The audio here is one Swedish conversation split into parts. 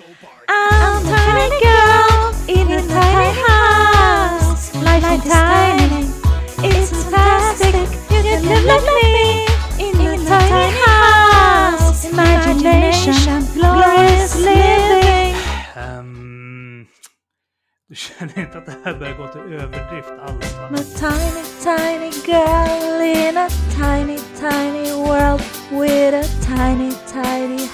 I'm a tiny girl in a tiny house. Life is tiny, it's fantastic. You can live like me in a tiny house. Imagination, glorious living. Ehm, du känner inte att det här börjar gå till överdrift alls va? I'm a tiny, tiny girl in a tiny, tiny world with a tiny, tiny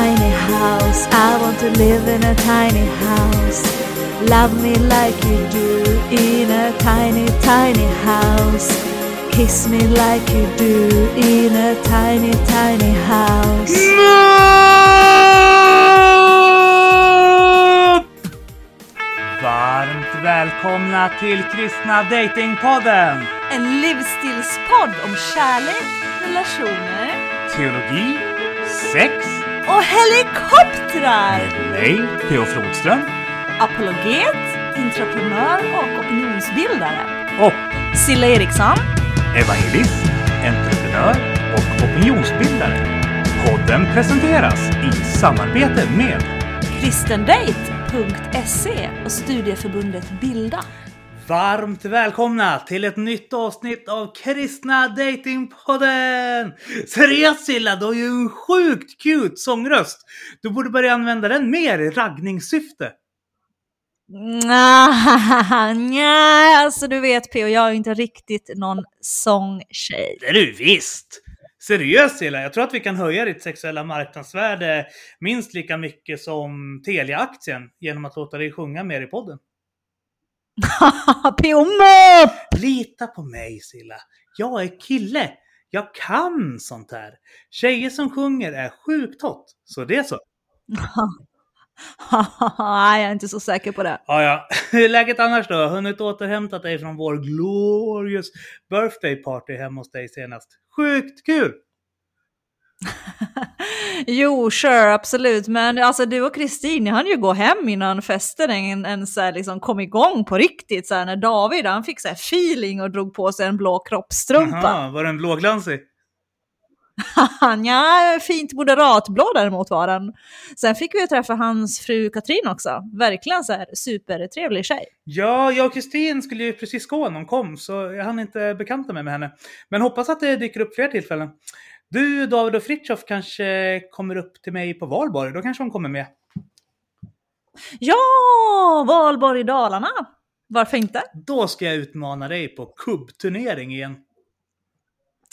tiny house, I want to live in a tiny house. Love me like you do in a tiny, tiny house. Kiss me like you do in a tiny, tiny house. Varmt välkomna till Kristna Datingpodden! En livsstilspodd om kärlek, relationer Teologi, sex, och helikoptrar! mig, P.O. Flodström Apologet, entreprenör och opinionsbildare. och Silla Eriksson. evangelist, entreprenör och opinionsbildare. Podden presenteras i samarbete med kristendate.se och studieförbundet Bilda. Varmt välkomna till ett nytt avsnitt av Kristna Datingpodden! Seriöst Silla, du har ju en sjukt cute sångröst. Du borde börja använda den mer i raggningssyfte. Nej, alltså du vet P.O. jag är inte riktigt någon sångtjej. Det är du visst! Seriöst Silla, jag tror att vi kan höja ditt sexuella marknadsvärde minst lika mycket som Telia-aktien genom att låta dig sjunga mer i podden. P.O. mö! Lita på mig Silla. Jag är kille. Jag kan sånt här. Tjejer som sjunger är sjukt hot. Så det är så. Nej, jag är inte så säker på det. Ja, ja. Hur är läget annars då? Hunnit återhämta dig från vår glorious birthday party hemma hos dig senast? Sjukt kul! Jo, sure, absolut. Men alltså du och Kristin, ni hann ju gå hem innan festen en- ens liksom kom igång på riktigt. Så här, när David han fick så här feeling och drog på sig en blå kroppstrumpa. Jaha, var den blåglansig? ja, fint moderatblå däremot var den. Sen fick vi träffa hans fru Katrin också. Verkligen så här supertrevlig tjej. Ja, jag och Kristin skulle ju precis gå när hon kom, så jag hann inte bekanta mig med henne. Men hoppas att det dyker upp fler tillfällen. Du, David och Fritiof kanske kommer upp till mig på valborg, då kanske hon kommer med. Ja, valborg i Dalarna. Varför inte? Då ska jag utmana dig på kubbturnering igen.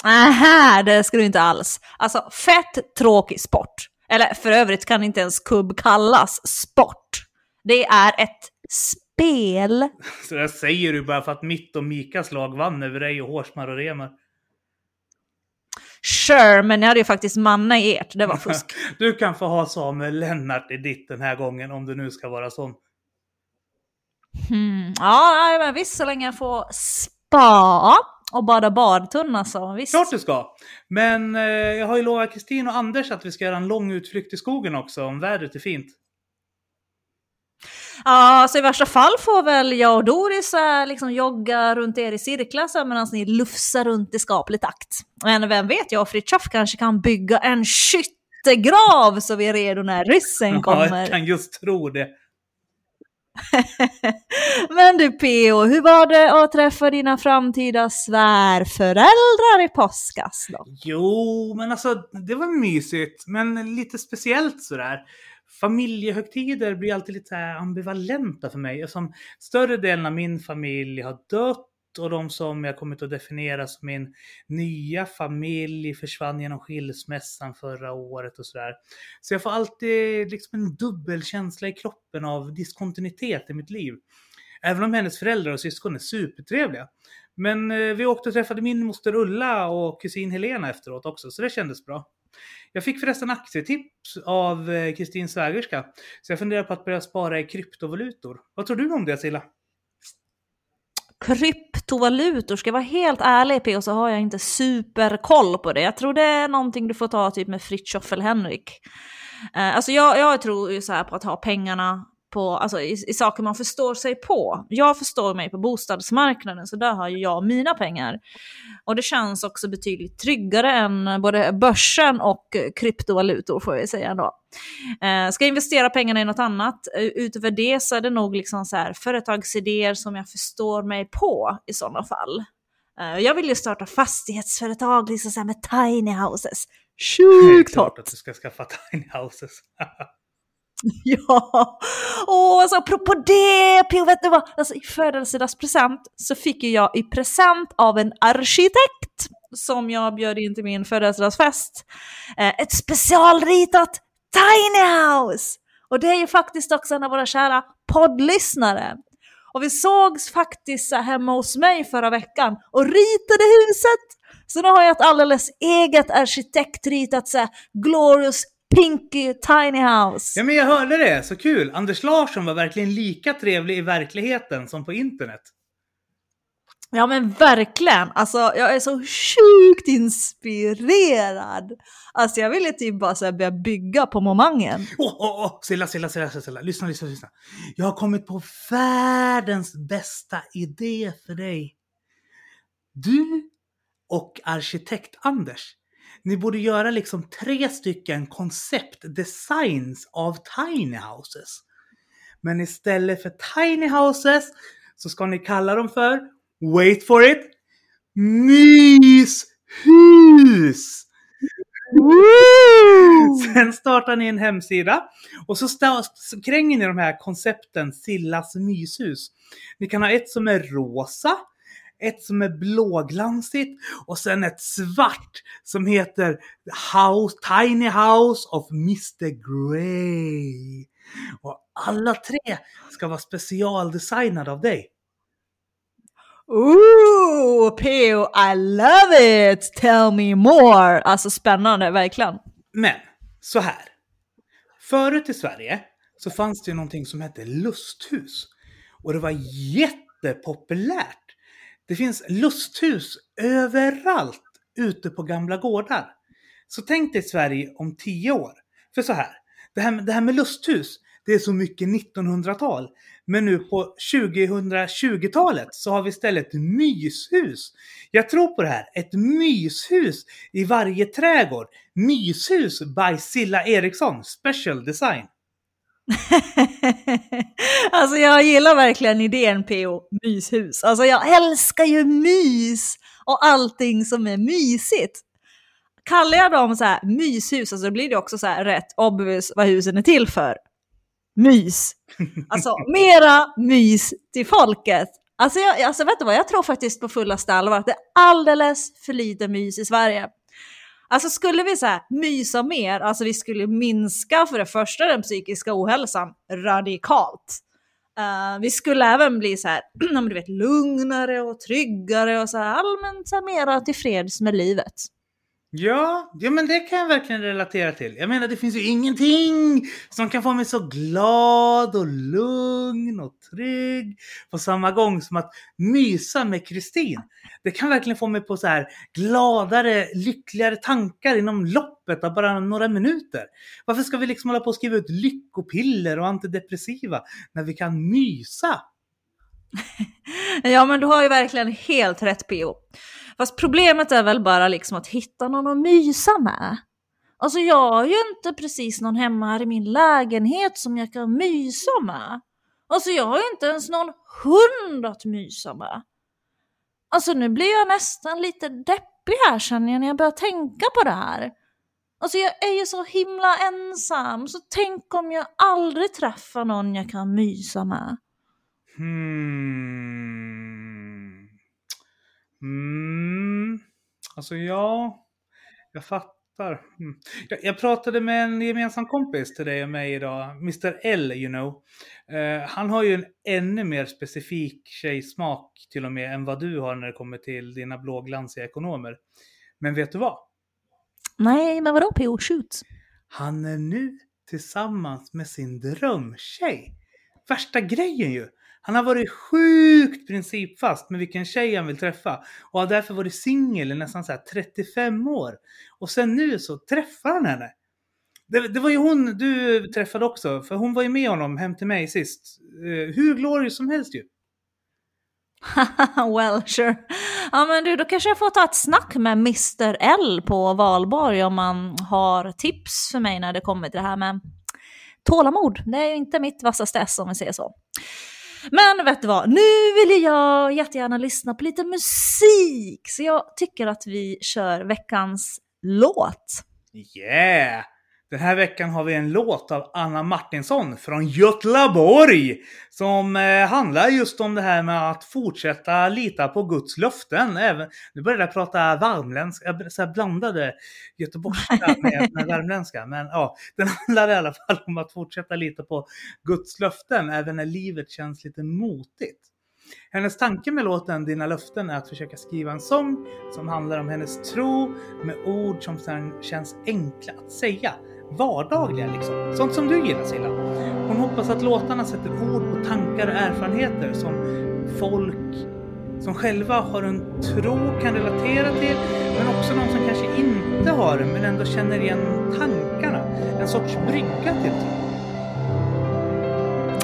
Aha, det skulle du inte alls. Alltså, fett tråkig sport. Eller för övrigt kan inte ens kubb kallas sport. Det är ett spel. Så det säger du bara för att mitt och Mikas lag vann över dig och Hårsmar och Remar. Sure, men ni hade ju faktiskt manna i ert. Det var fusk. Du kan få ha Samuel Lennart i ditt den här gången om du nu ska vara sån. Hmm. Ja, men visst så länge jag får spa och bada badtunna så visst. Klart du ska! Men eh, jag har ju lovat Kristin och Anders att vi ska göra en lång utflykt i skogen också om vädret är fint. Ja, så i värsta fall får väl jag och Doris äh, liksom jogga runt er i cirklar medan ni lufsar runt i skaplig takt. Men vem vet, jag och Fritiof kanske kan bygga en skyttegrav så vi är redo när ryssen Ja, kommer. jag kan just tro det. Men du P.O. hur var det att träffa dina framtida svärföräldrar i påskas då? Jo, men alltså det var mysigt, men lite speciellt sådär. Familjehögtider blir alltid lite ambivalenta för mig eftersom större delen av min familj har dött och de som jag kommit att definiera som min nya familj försvann genom skilsmässan förra året och sådär. Så jag får alltid liksom en dubbelkänsla i kroppen av diskontinuitet i mitt liv. Även om hennes föräldrar och syskon är supertrevliga. Men eh, vi åkte och träffade min moster Ulla och kusin Helena efteråt också, så det kändes bra. Jag fick förresten aktietips av eh, Kristin svägerska, så jag funderar på att börja spara i kryptovalutor. Vad tror du om det Silla? Kryptovalutor, ska jag vara helt ärlig P.O. så har jag inte superkoll på det. Jag tror det är någonting du får ta typ med Fritiof eller Henrik. Eh, alltså jag, jag tror ju så här på att ha pengarna på, alltså i, i saker man förstår sig på. Jag förstår mig på bostadsmarknaden, så där har ju jag mina pengar. Och det känns också betydligt tryggare än både börsen och kryptovalutor får jag säga ändå. Eh, ska jag investera pengarna i något annat, eh, utöver det så är det nog liksom så här, företagsidéer som jag förstår mig på i sådana fall. Eh, jag vill ju starta fastighetsföretag liksom så med tiny houses. Sjukt Klart hot! att du ska skaffa tiny houses. Ja! Och alltså, apropå det, Pio, vet du vad? Alltså, I födelsedagspresent så fick jag i present av en arkitekt som jag bjöd in till min födelsedagsfest eh, ett specialritat tiny house! Och det är ju faktiskt också en av våra kära poddlyssnare. Och vi sågs faktiskt hemma hos mig förra veckan och ritade huset. Så nu har jag ett alldeles eget arkitektritat så här glorious pinky tiny house. Ja men jag hörde det, så kul! Anders Larsson var verkligen lika trevlig i verkligheten som på internet. Ja men verkligen, alltså jag är så sjukt inspirerad. Alltså jag ville typ bara så här börja bygga på momangen. Åh, åh, åh! Silla, Silla, Silla, Silla, lyssna, lyssna, lyssna. Jag har kommit på världens bästa idé för dig. Du och arkitekt Anders, ni borde göra liksom tre stycken konceptdesigns av tiny houses. Men istället för tiny houses så ska ni kalla dem för, wait for it, myshus! Sen startar ni en hemsida och så, så kränger ni de här koncepten Sillas myshus. Ni kan ha ett som är rosa, ett som är blåglansigt och sen ett svart som heter House, Tiny House of Mr Grey. Och alla tre ska vara specialdesignade av dig. Ooh, Peo, I love it! Tell me more! Alltså spännande, verkligen. Men, så här. Förut i Sverige så fanns det ju någonting som hette lusthus. Och det var jättepopulärt. Det finns lusthus överallt ute på gamla gårdar. Så tänk dig Sverige om tio år. För så här, det här, med- det här med lusthus, det är så mycket 1900-tal. Men nu på 2020-talet så har vi istället myshus. Jag tror på det här, ett myshus i varje trädgård. Myshus by Silla Eriksson, special design. alltså jag gillar verkligen idén P.O. Myshus. Alltså jag älskar ju mys och allting som är mysigt. Kallar jag dem så här myshus, alltså då blir det också så här rätt obvious vad husen är till för. Mys. Alltså mera mys till folket. Alltså, jag, alltså vet du vad, jag tror faktiskt på fullaste allvar att det är alldeles för lite mys i Sverige. Alltså skulle vi så här mysa mer, alltså vi skulle minska för det första den psykiska ohälsan radikalt. Uh, vi skulle även bli så här, du vet, lugnare och tryggare och så här allmänt så här, mera tillfreds med livet. Ja, ja, men det kan jag verkligen relatera till. Jag menar, det finns ju ingenting som kan få mig så glad och lugn och trygg på samma gång som att mysa med Kristin. Det kan verkligen få mig på så här gladare, lyckligare tankar inom loppet av bara några minuter. Varför ska vi liksom hålla på och skriva ut lyckopiller och antidepressiva när vi kan mysa? Ja men du har ju verkligen helt rätt PO. Fast problemet är väl bara liksom att hitta någon att mysa med. Alltså jag har ju inte precis någon hemma här i min lägenhet som jag kan mysa med. Alltså jag har ju inte ens någon hund att mysa med. Alltså nu blir jag nästan lite deppig här känner jag när jag börjar tänka på det här. Alltså jag är ju så himla ensam, så tänk om jag aldrig träffar någon jag kan mysa med. Hmm. Mm. Alltså ja, jag fattar. Mm. Jag, jag pratade med en gemensam kompis till dig och mig idag, Mr L you know. Eh, han har ju en ännu mer specifik tjejsmak till och med än vad du har när det kommer till dina blåglansiga ekonomer. Men vet du vad? Nej, men vadå PO? Shoot! Han är nu tillsammans med sin drömtjej. Värsta grejen ju! Han har varit sjukt principfast med vilken tjej han vill träffa och har därför varit singel i nästan så här 35 år. Och sen nu så träffar han henne. Det, det var ju hon du träffade också, för hon var ju med honom hem till mig sist. Eh, hur glorious som helst ju. well, sure. Ja men du, då kanske jag får ta ett snack med Mr L på Valborg om man har tips för mig när det kommer till det här med tålamod. Det är ju inte mitt vassaste S om vi säger så. Men vet du vad, nu vill jag jättegärna lyssna på lite musik. Så jag tycker att vi kör veckans låt. Yeah! Den här veckan har vi en låt av Anna Martinsson från Götlaborg som eh, handlar just om det här med att fortsätta lita på Guds löften. Även, nu börjar jag prata varmländska, så här blandade göteborgska med, med värmländska. Men ja, den handlar i alla fall om att fortsätta lita på Guds löften även när livet känns lite motigt. Hennes tanke med låten Dina löften är att försöka skriva en sång som handlar om hennes tro med ord som sen känns enkla att säga vardagliga liksom. Sånt som du gillar Silla. Hon hoppas att låtarna sätter ord på tankar och erfarenheter som folk som själva har en tro kan relatera till, men också de som kanske inte har det men ändå känner igen tankarna. En sorts brygga till tro.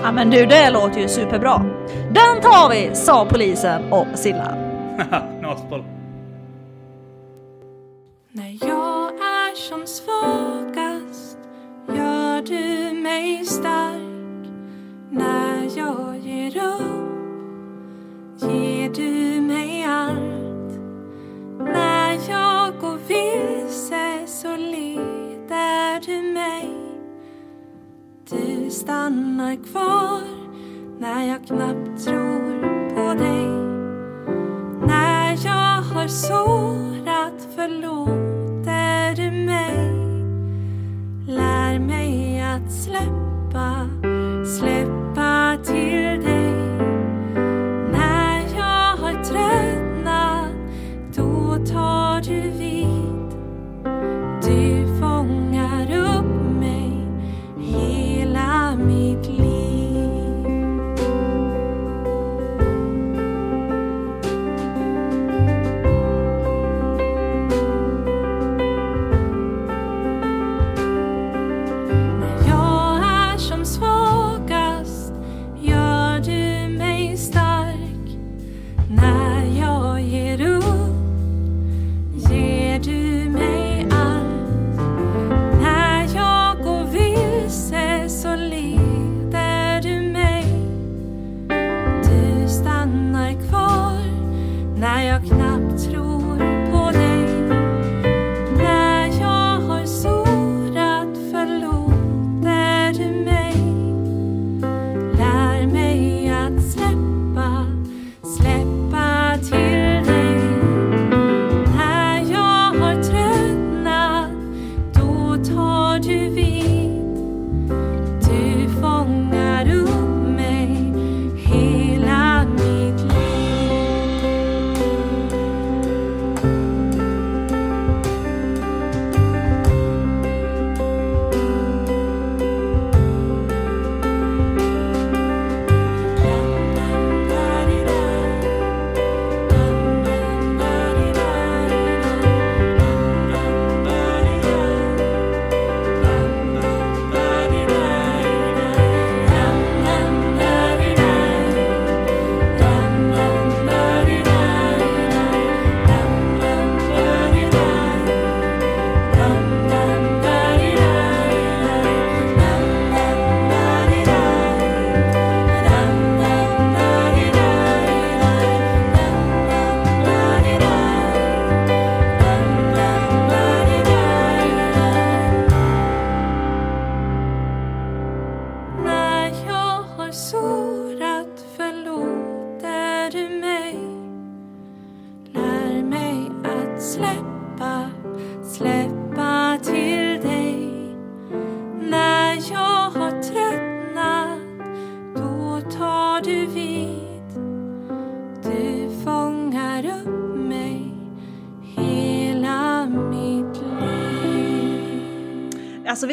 Ja men du, det låter ju superbra. Den tar vi, sa polisen och Silla. Nasboll. När jag är som du mig stark. När jag ger upp ger du mig allt. När jag går vilse så leder du mig. Du stannar kvar när jag knappt tror på dig. När jag har sårat förlorat att släppa, släppa till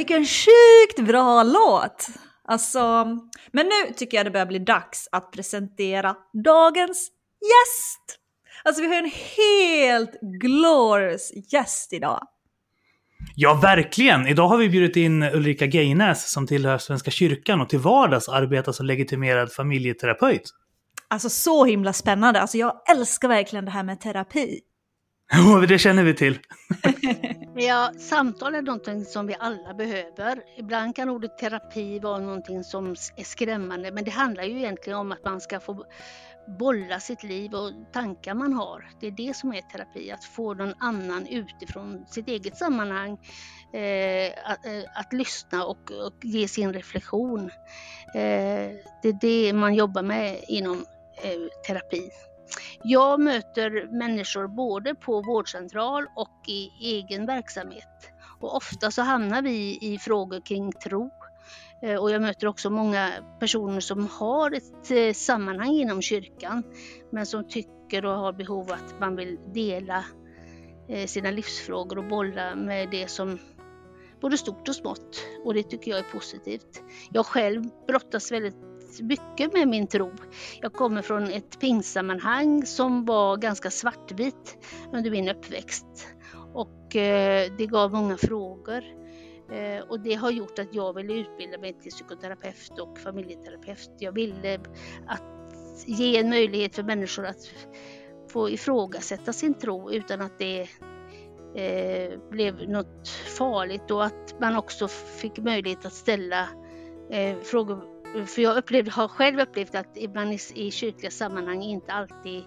vilken sjukt bra låt! Alltså, men nu tycker jag det börjar bli dags att presentera dagens gäst! Alltså vi har en helt glorious gäst idag. Ja, verkligen. Idag har vi bjudit in Ulrika Geinäs som tillhör Svenska kyrkan och till vardags arbetar som legitimerad familjeterapeut. Alltså så himla spännande. Alltså jag älskar verkligen det här med terapi. Jo, det känner vi till. Ja, samtal är någonting som vi alla behöver. Ibland kan ordet terapi vara någonting som är skrämmande, men det handlar ju egentligen om att man ska få bolla sitt liv och tankar man har. Det är det som är terapi, att få någon annan utifrån sitt eget sammanhang eh, att, eh, att, lyssna och, och, ge sin reflektion. Eh, det är det man jobbar med inom eh, terapi. Jag möter människor både på vårdcentral och i egen verksamhet. Och ofta så hamnar vi i frågor kring tro. Eh, och jag möter också många personer som har ett eh, sammanhang inom kyrkan men som tycker och har behov att man vill dela eh, sina livsfrågor och bolla med det som både stort och smått. Och det tycker jag är positivt. Jag själv brottas väldigt mycket med min tro. Jag kommer från ett pingsammanhang som var ganska svartvitt under min uppväxt. Och eh, det gav många frågor. Eh, och det har gjort att jag ville utbilda mig till psykoterapeut och familjeterapeut. Jag ville att ge en möjlighet för människor att få ifrågasätta sin tro utan att det eh, blev något farligt och att man också fick möjlighet att ställa eh, frågor Mm, för jag upplevde, har själv upplevt att ibland i, i kyrkliga sammanhang inte alltid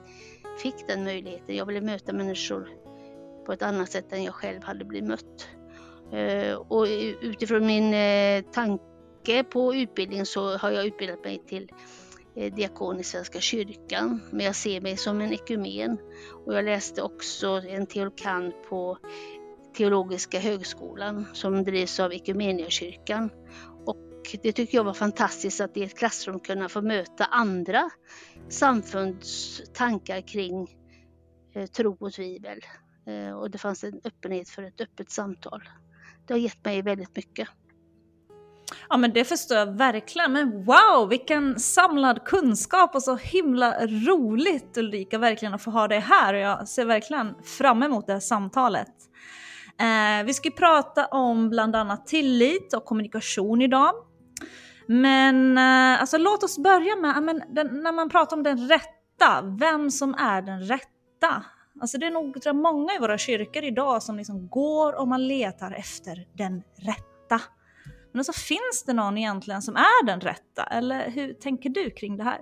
fick den möjligheten. Jag ville möta människor på ett annat sätt än jag själv hade blivit mött. Eh, och utifrån min eh, tanke på utbildning så har jag utbildat mig till eh, diakon i Svenska kyrkan. Men jag ser mig som en ekumen. Och jag läste också en teologan på Teologiska högskolan som drivs av Ekumeniakyrkan det tycker jag var fantastiskt att i ett klassrum kunna få möta andra samfunds tankar kring eh, tro och tvivel. Eh, och det fanns en öppenhet för ett öppet samtal. Det har gett mig väldigt mycket. Ja men det förstår jag verkligen. Men wow, vilken samlad kunskap och så himla roligt Ulrika verkligen att få ha dig här. Och jag ser verkligen fram emot det här samtalet. Eh, vi ska prata om bland annat tillit och kommunikation idag. Men eh, alltså, låt oss börja med, men, den, när man pratar om den rätta, vem som är den rätta. Alltså det är nog tror jag, många i våra kyrkor idag som liksom går och man letar efter den rätta. Men alltså, finns det någon egentligen som är den rätta? Eller hur tänker du kring det här?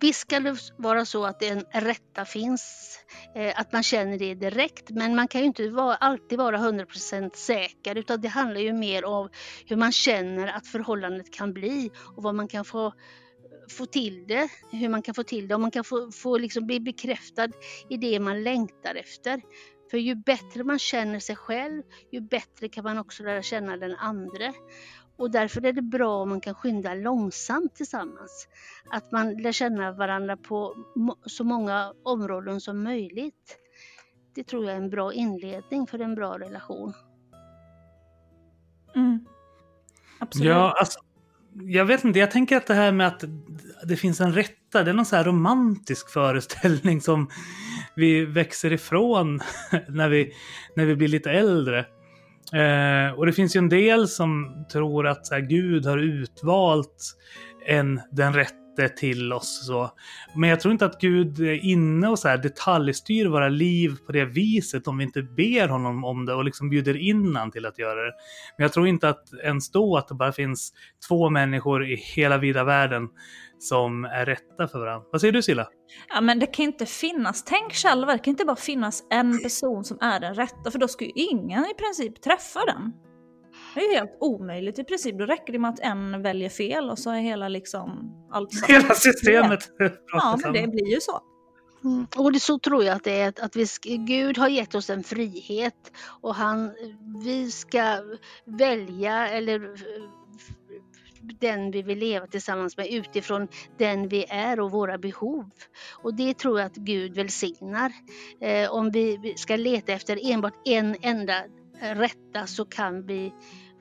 Visst ska det vara så att den rätta finns, eh, att man känner det direkt, men man kan ju inte alltid vara 100% säker, utan det handlar ju mer om hur man känner att förhållandet kan bli och vad man kan få få till det, hur man kan få till det, om man kan få, få liksom bli bekräftad i det man längtar efter. För ju bättre man känner sig själv, ju bättre kan man också lära känna den andra. Och därför är det bra om man kan skynda långsamt tillsammans. Att man lär känna varandra på så många områden som möjligt. Det tror jag är en bra inledning för en bra relation. Mm. Absolut. Ja, alltså, jag vet inte, jag tänker att det här med att det finns en rätta, det är någon så här romantisk föreställning som vi växer ifrån när vi, när vi blir lite äldre. Eh, och det finns ju en del som tror att så här, Gud har utvalt en, den rätte till oss. Så. Men jag tror inte att Gud är inne och så här, detaljstyr våra liv på det viset om vi inte ber honom om det och liksom bjuder in honom till att göra det. Men jag tror inte att ens då att det bara finns två människor i hela vida världen som är rätta för varandra. Vad säger du Silla? Ja men det kan inte finnas, tänk själva, det kan inte bara finnas en person som är den rätta för då ska ju ingen i princip träffa den. Det är ju helt omöjligt i princip, då räcker det med att en väljer fel och så är hela liksom allt Hela systemet Ja men det blir ju så. Mm. Och det, så tror jag att det är, att vi, Gud har gett oss en frihet och han, vi ska välja eller den vi vill leva tillsammans med utifrån den vi är och våra behov. Och det tror jag att Gud välsignar. Eh, om vi ska leta efter enbart en enda rätta så kan vi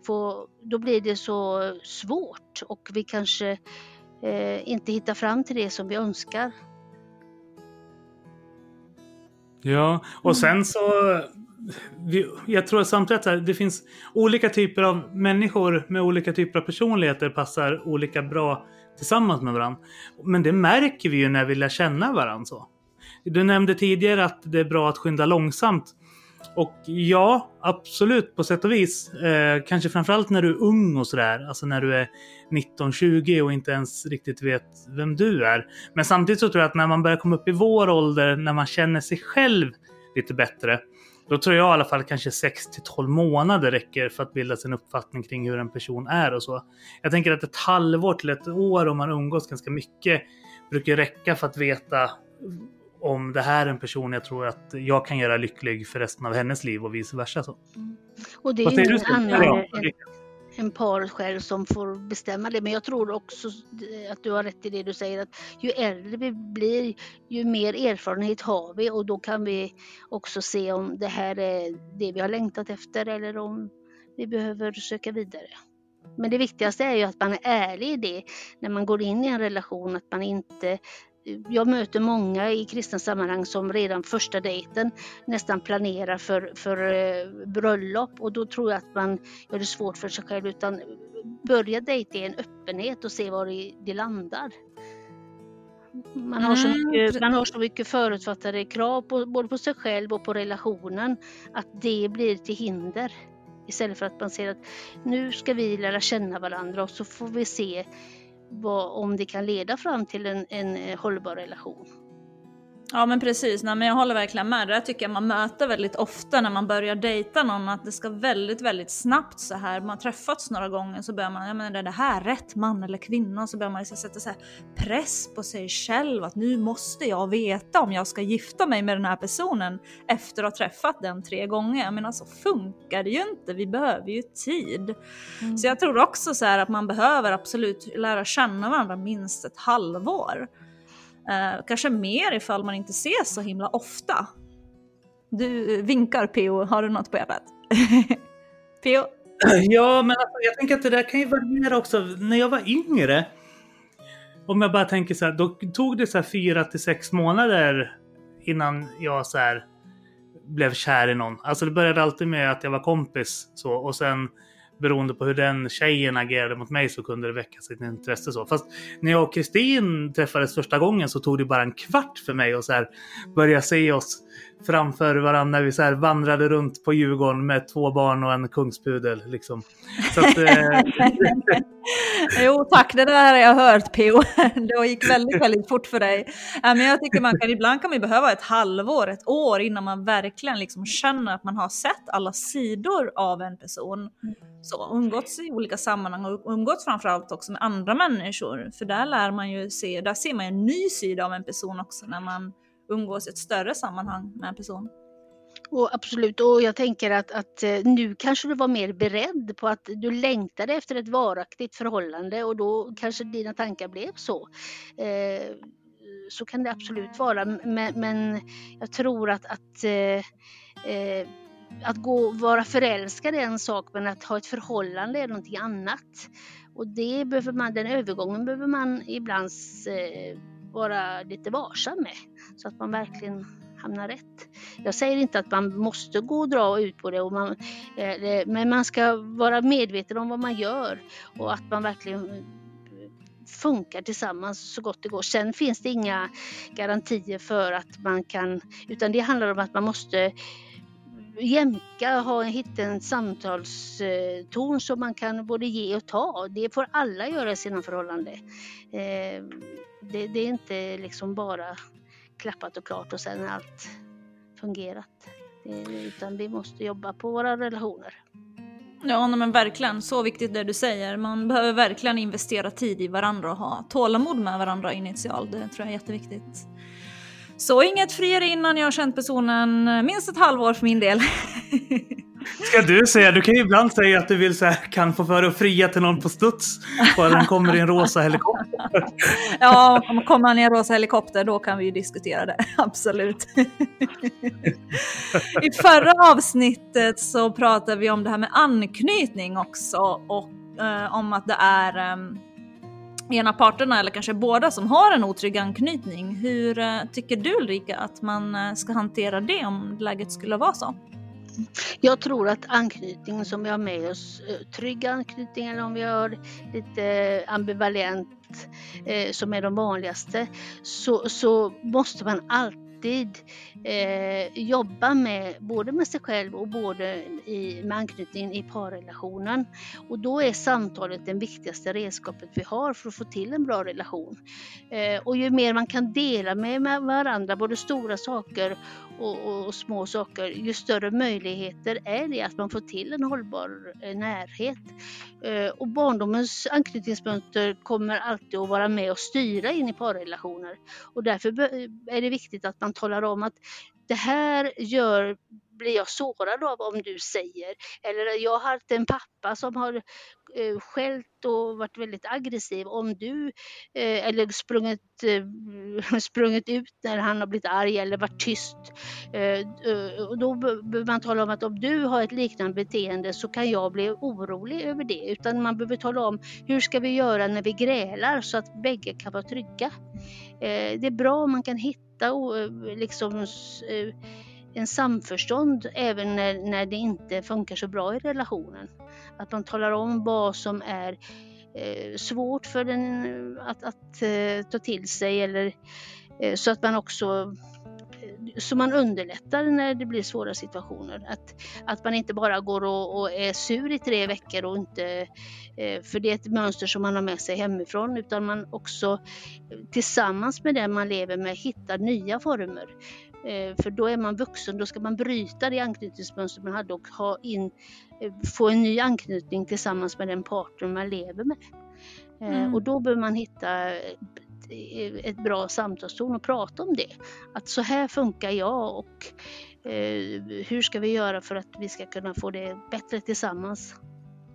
få, då blir det så svårt och vi kanske eh, inte hittar fram till det som vi önskar. Ja, och sen så... Jag tror samtidigt att här, det finns olika typer av människor med olika typer av personligheter passar olika bra tillsammans med varandra. Men det märker vi ju när vi lär känna varandra. Så. Du nämnde tidigare att det är bra att skynda långsamt. Och ja, absolut på sätt och vis. Eh, kanske framförallt när du är ung och sådär. Alltså när du är 19-20 och inte ens riktigt vet vem du är. Men samtidigt så tror jag att när man börjar komma upp i vår ålder, när man känner sig själv lite bättre. Då tror jag i alla fall kanske 6 till 12 månader räcker för att bilda sig en uppfattning kring hur en person är och så. Jag tänker att ett halvår till ett år om man umgås ganska mycket brukar räcka för att veta om det här är en person jag tror att jag kan göra lycklig för resten av hennes liv och vice versa. Så. Och det är ju ingen annan en par paret själv som får bestämma det. Men jag tror också att du har rätt i det du säger att ju äldre vi blir ju mer erfarenhet har vi och då kan vi också se om det här är det vi har längtat efter eller om vi behöver söka vidare. Men det viktigaste är ju att man är ärlig i det när man går in i en relation, att man inte jag möter många i kristna sammanhang som redan första dejten nästan planerar för, för eh, bröllop och då tror jag att man gör det svårt för sig själv utan börja dejta i en öppenhet och se var det, landar. Man har, så Mm, mycket, man har så mycket förutfattade krav på, både på sig själv och på relationen att det blir till hinder. Istället för att man ser att nu ska vi lära känna varandra och så får vi se vad, om det kan leda fram till en, en eh, hållbar relation. Ja men precis, Nej, men jag håller verkligen med. Det där tycker jag man möter väldigt ofta när man börjar dejta någon, att det ska väldigt, väldigt snabbt så här. Man har träffats några gånger så börjar man, ja men är det här rätt man eller kvinna? Så börjar man liksom sätta så press på sig själv att nu måste jag veta om jag ska gifta mig med den här personen efter att ha träffat den tre gånger. Jag menar så funkar det ju inte, vi behöver ju tid. Så jag tror också så här att man behöver absolut lära känna varandra minst ett halvår. Eh, kanske mer ifall man inte ses så himla ofta. Du vinkar Pio, har du något på hjärtat? Pio? Ja, men alltså, jag tänker att det där kan ju variera också. När jag var yngre, om jag bara tänker så här, då tog det så här fyra till sex månader innan jag så här blev kär i någon. Alltså det började alltid med att jag var kompis så och sen beroende på hur den tjejen agerade mot mig så kunde det väcka sitt intresse så. Fast när jag och Kristin träffades första gången så tog det bara en kvart för mig att så här börja se oss framför varandra när vi så här vandrade runt på Djurgården med två barn och en kungspudel. Liksom. Så att, eh, Jo tack, det där har jag hört Pio. Det gick väldigt, väldigt fort för dig. Men jag tycker man kan, ibland kan man behöva ett halvår, ett år innan man verkligen liksom känner att man har sett alla sidor av en person. Så umgåtts i olika sammanhang och umgåtts framförallt också med andra människor. För där lär man ju se, där ser man en ny sida av en person också när man umgås i ett större sammanhang med en person. Och absolut, och jag tänker att, att eh, nu kanske du var mer beredd på att du längtade efter ett varaktigt förhållande och då kanske dina tankar blev så. Eh, så kan det absolut vara, men, men jag tror att, att eh, eh, att gå vara förälskad är en sak, men att ha ett förhållande är någonting annat. Och det behöver man, den övergången behöver man ibland eh, vara lite varsam med, så att man verkligen hamnar rätt. Jag säger inte att man måste gå och dra ut på det, och man, eh, men man ska vara medveten om vad man gör och att man verkligen funkar tillsammans så gott det går. Sen finns det inga garantier för att man kan, utan det handlar om att man måste jämka, ha, hitta en samtalston som man kan både ge och ta. Det får alla göra i sina förhållanden. Eh, det, det är inte liksom bara klappat och klart och sen allt fungerat. Utan vi måste jobba på våra relationer. Ja men verkligen, så viktigt det du säger. Man behöver verkligen investera tid i varandra och ha tålamod med varandra initialt. Det tror jag är jätteviktigt. Så inget frieri innan jag har känt personen minst ett halvår för min del. ska du säga, du kan ju ibland säga att du vill så här, kan få för att fria till någon på studs. Bara den kommer i en rosa helikopter. ja, om kommer han i en rosa helikopter då kan vi ju diskutera det, absolut. I förra avsnittet så pratade vi om det här med anknytning också och eh, om att det är eh, ena parterna eller kanske båda som har en otrygg anknytning. Hur eh, tycker du Ulrika att man eh, ska hantera det om läget skulle vara så? Jag tror att anknytningen som vi har med oss, eh, trygg anknytning eller om vi har lite eh, ambivalent eh, som är de vanligaste, så, så måste man alltid eh, jobba med både med sig själv och både i, med anknytningen i parrelationen. Och då är samtalet det viktigaste redskapet vi har för att få till en bra relation. Eh, och ju mer man kan dela med, med varandra, både stora saker och, och, och, små saker, ju större möjligheter är det att man får till en hållbar eh, närhet. Eh, och barndomens anknytningsmönster kommer alltid att vara med och styra in i parrelationer. Och därför är det viktigt att man talar om att det här gör blir jag sårad av om du säger. Eller jag har haft en pappa som har eh, skällt och varit väldigt aggressiv. Om du, eh, eller sprungit, eh, sprungit ut när han har blivit arg eller varit tyst. Eh, eh och då behöver man tala om att om du har ett liknande beteende så kan jag bli orolig över det. Utan man behöver tala om hur ska vi göra när vi grälar så att bägge kan vara trygga. Eh, det är bra om man kan hitta eh, liksom eh, en samförstånd även när, när det inte funkar så bra i relationen. Att man talar om vad som är eh, svårt för den att, att eh, ta till sig eller eh, så att man också eh, så man underlättar när det blir svåra situationer. Att, att man inte bara går och, och är sur i tre veckor och inte, eh, för det är ett mönster som man har med sig hemifrån, utan man också eh, tillsammans med den man lever med hittar nya former. Eh, för då är man vuxen, då ska man bryta det anknytningsmönster man hade och ha in, eh, få en ny anknytning tillsammans med den partner man lever med. Eh, mm. Och då behöver man hitta ett bra samtalston och prata om det. Att så här funkar jag och hur ska vi göra för att vi ska kunna få det bättre tillsammans.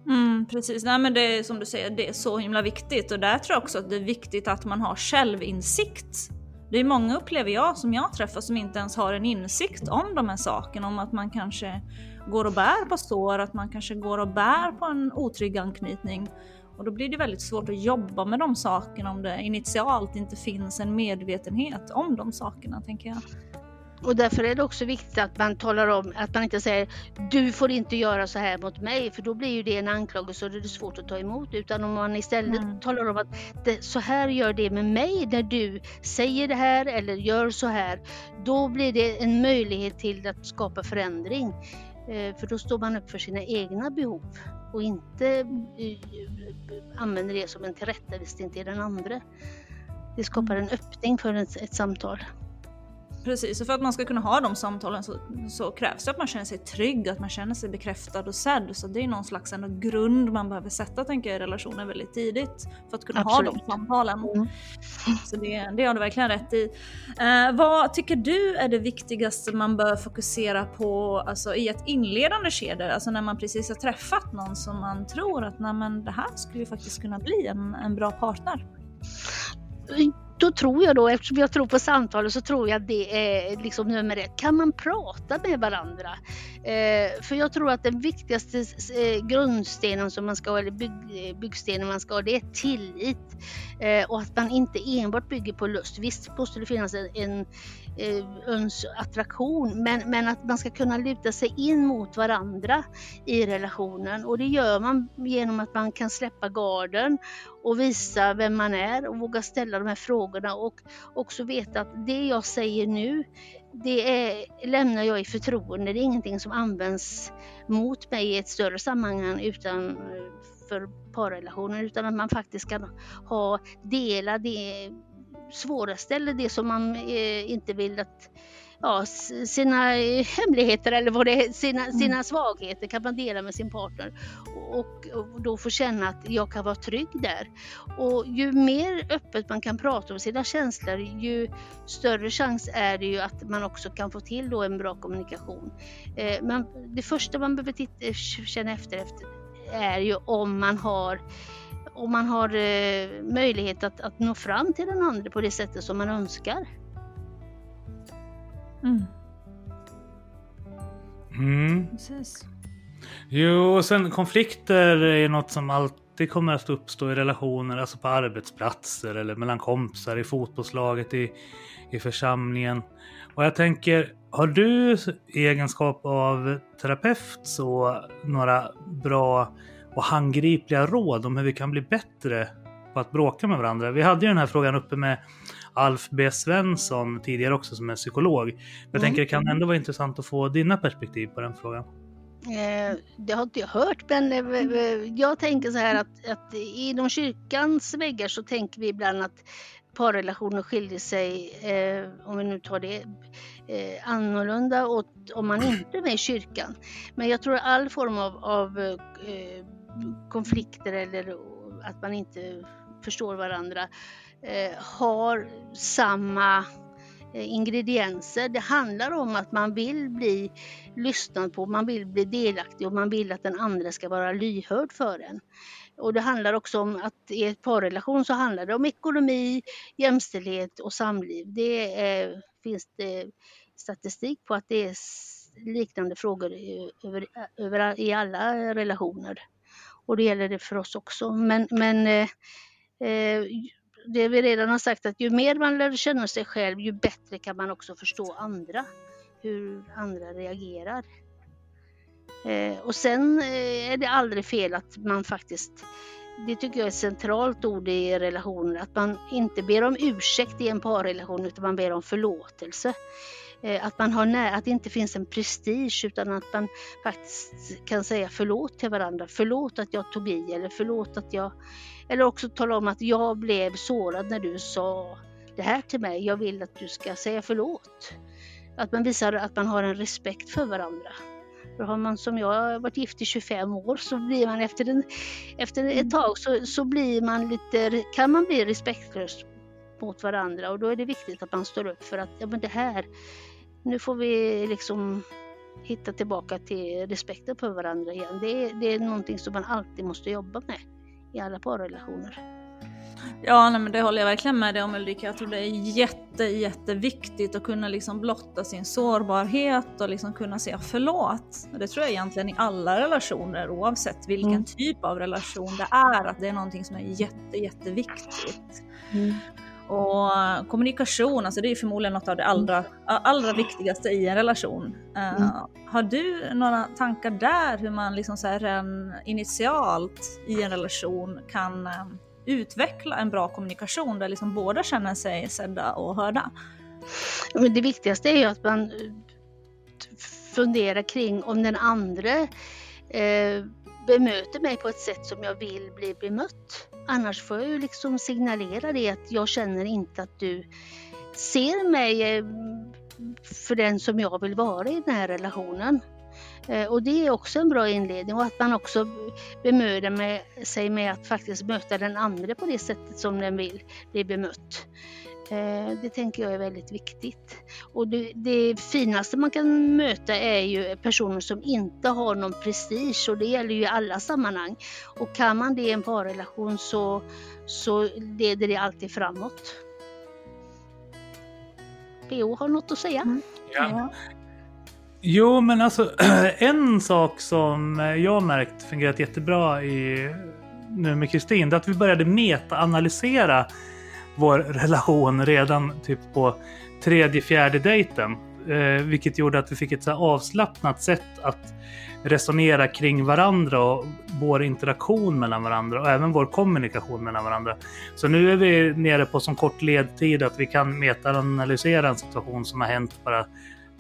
Mm, precis, nej men det är som du säger, det är så himla viktigt och där tror jag också att det är viktigt att man har självinsikt det är många upplever jag som jag träffar som inte ens har en insikt om de här sakerna, om att man kanske går och bär på sår, att man kanske går och bär på en otrygg anknytning. Och då blir det väldigt svårt att jobba med de sakerna om det initialt inte finns en medvetenhet om de sakerna, tänker jag. Och därför är det också viktigt att man talar om, att man inte säger du får inte göra så här mot mig, för då blir ju det en anklagelse och det är svårt att ta emot. Utan om man istället mm. talar om att det, så här gör det med mig när du säger det här eller gör så här, då blir det en möjlighet till att skapa förändring. Eh, för då står man upp för sina egna behov och inte eh, använder det som en tillrättavisning till den andra. Det skapar en öppning för ett, ett samtal. Precis, och för att man ska kunna ha de samtalen så, så, krävs det att man känner sig trygg, att man känner sig bekräftad och sedd. Så det är någon slags ändå grund man behöver sätta tänker jag i relationen väldigt tidigt för att kunna Absolut. ha de samtalen. Mm. Så det, det har du verkligen rätt i. Eh, vad tycker du är det viktigaste man bör fokusera på alltså, i ett inledande skede? Alltså när man precis har träffat någon som man tror att Nej, men det här skulle faktiskt kunna bli en, en bra partner då tror jag då, eftersom jag tror på samtalet, så tror jag att det är liksom nummer ett. Kan man prata med varandra? Eh, för jag tror att den viktigaste eh, grundstenen som man ska ha, eller bygg, eh, byggstenen man ska ha, det är tillit. Eh, och att man inte enbart bygger på lust. Visst måste det finnas en, en eh, attraktion, men, men att man ska kunna luta sig in mot varandra i relationen. Och det gör man genom att man kan släppa garden och visa vem man är och våga ställa de här frågorna och också veta att det jag säger nu, det är, lämnar jag i förtroende. Det är ingenting som används mot mig i ett större sammanhang utan eh, för parrelationen utan att man faktiskt kan ha, dela det svåraste eller det som man eh, inte vill att ja, sina eh, hemligheter eller vad det är, sina, mm. sina svagheter kan man dela med sin partner och, och, då få känna att jag kan vara trygg där. Och ju mer öppet man kan prata om sina känslor ju större chans är det ju att man också kan få till då en bra kommunikation. Eh, men det första man behöver titta, känna efter, efter är ju om man har om man har eh, möjlighet att, att nå fram till den andra på det sättet som man önskar. Mm. Mm. Precis. Jo, och sen konflikter är något som allt alltid kommer att uppstå i relationer, alltså på arbetsplatser eller mellan kompisar, i fotbollslaget, i, i församlingen. Och jag tänker, har du i egenskap av terapeut så några bra och handgripliga råd om hur vi kan bli bättre på att bråka med varandra? Vi hade ju den här frågan uppe med Alf B Svensson tidigare också som är psykolog. Jag Mm. tänker det kan ändå vara intressant att få dina perspektiv på den frågan. Eh, det har inte jag hört, men eh, jag tänker så här att, att inom kyrkans väggar så tänker vi ibland att parrelationer skiljer sig, eh, om vi nu tar det, eh, annorlunda åt om man inte är med i kyrkan. Men jag tror att all form av, av eh, konflikter eller att man inte förstår varandra eh, har samma eh, ingredienser. Det handlar om att man vill bli lyssnad på, man vill bli delaktig och man vill att den andra ska vara lyhörd för en. Och det handlar också om att i ett parrelation så handlar det om ekonomi, jämställdhet och samliv. Det är, finns det statistik på att det är liknande frågor i- över, över, i alla relationer. Och det gäller det för oss också. Men, men eh, eh det vi redan har sagt att ju mer man lär känna sig själv ju bättre kan man också förstå andra. Hur andra reagerar. Eh, och sen eh, är det aldrig fel att man faktiskt, det tycker jag är ett centralt ord i relationer, att man inte ber om ursäkt i en parrelation utan man ber om förlåtelse. Eh, att man har nä- att det inte finns en prestige utan att man faktiskt kan säga förlåt till varandra. Förlåt att jag tog i eller förlåt att jag... Eller också tala om att jag blev sårad när du sa det här till mig. Jag vill att du ska säga förlåt. Att man visar att man har en respekt för varandra. För har man som jag varit gift i 25 år så blir man efter, en, efter ett tag så, så blir man lite, kan man bli respektlös mot varandra och då är det viktigt att man står upp för att ja, men det här, nu får vi liksom hitta tillbaka till respekten för varandra igen. Det är, det är någonting som man alltid måste jobba med i alla parrelationer. Ja, nej, men det håller jag verkligen med dig om Ulrika. Jag tror det är jätte, jätteviktigt att kunna liksom blotta sin sårbarhet och liksom kunna säga förlåt. Det tror jag egentligen i alla relationer, oavsett vilken Mm. typ av relation det är, att det är någonting som är jätte, jätteviktigt. Och kommunikation, alltså det är förmodligen något av det allra, allra viktigaste i en relation. Eh, Mm. Har du några tankar där hur man liksom så här, en, initialt i en relation kan eh, utveckla en bra kommunikation där liksom båda känner sig sedda och hörda? Men det viktigaste är ju att man eh, funderar kring om den andra eh, bemöter mig på ett sätt som jag vill bli bemött. Annars får jag ju liksom signalera det att jag känner inte att du ser mig eh, för den som jag vill vara i den här relationen. Eh, och det är också en bra inledning och att man också bemödar med, sig med att faktiskt möta den andra på det sättet som den vill bli bemött. Eh, Det tänker jag är väldigt viktigt. Och det, det finaste man kan möta är ju personer som inte har någon prestige och det gäller ju i alla sammanhang. Och kan man det i en parrelation så, så leder det alltid framåt. PO har något att säga? Ja. Jo, men alltså en sak som jag märkt fungerat jättebra i, nu med Kristin, det är att vi började meta-analysera vår relation redan typ på tredje, fjärde dejten. Eh, vilket gjorde att vi fick ett så avslappnat sätt att resonera kring varandra och vår interaktion mellan varandra och även vår kommunikation mellan varandra. Så nu är vi nere på så kort ledtid att vi kan meta-analysera en situation som har hänt bara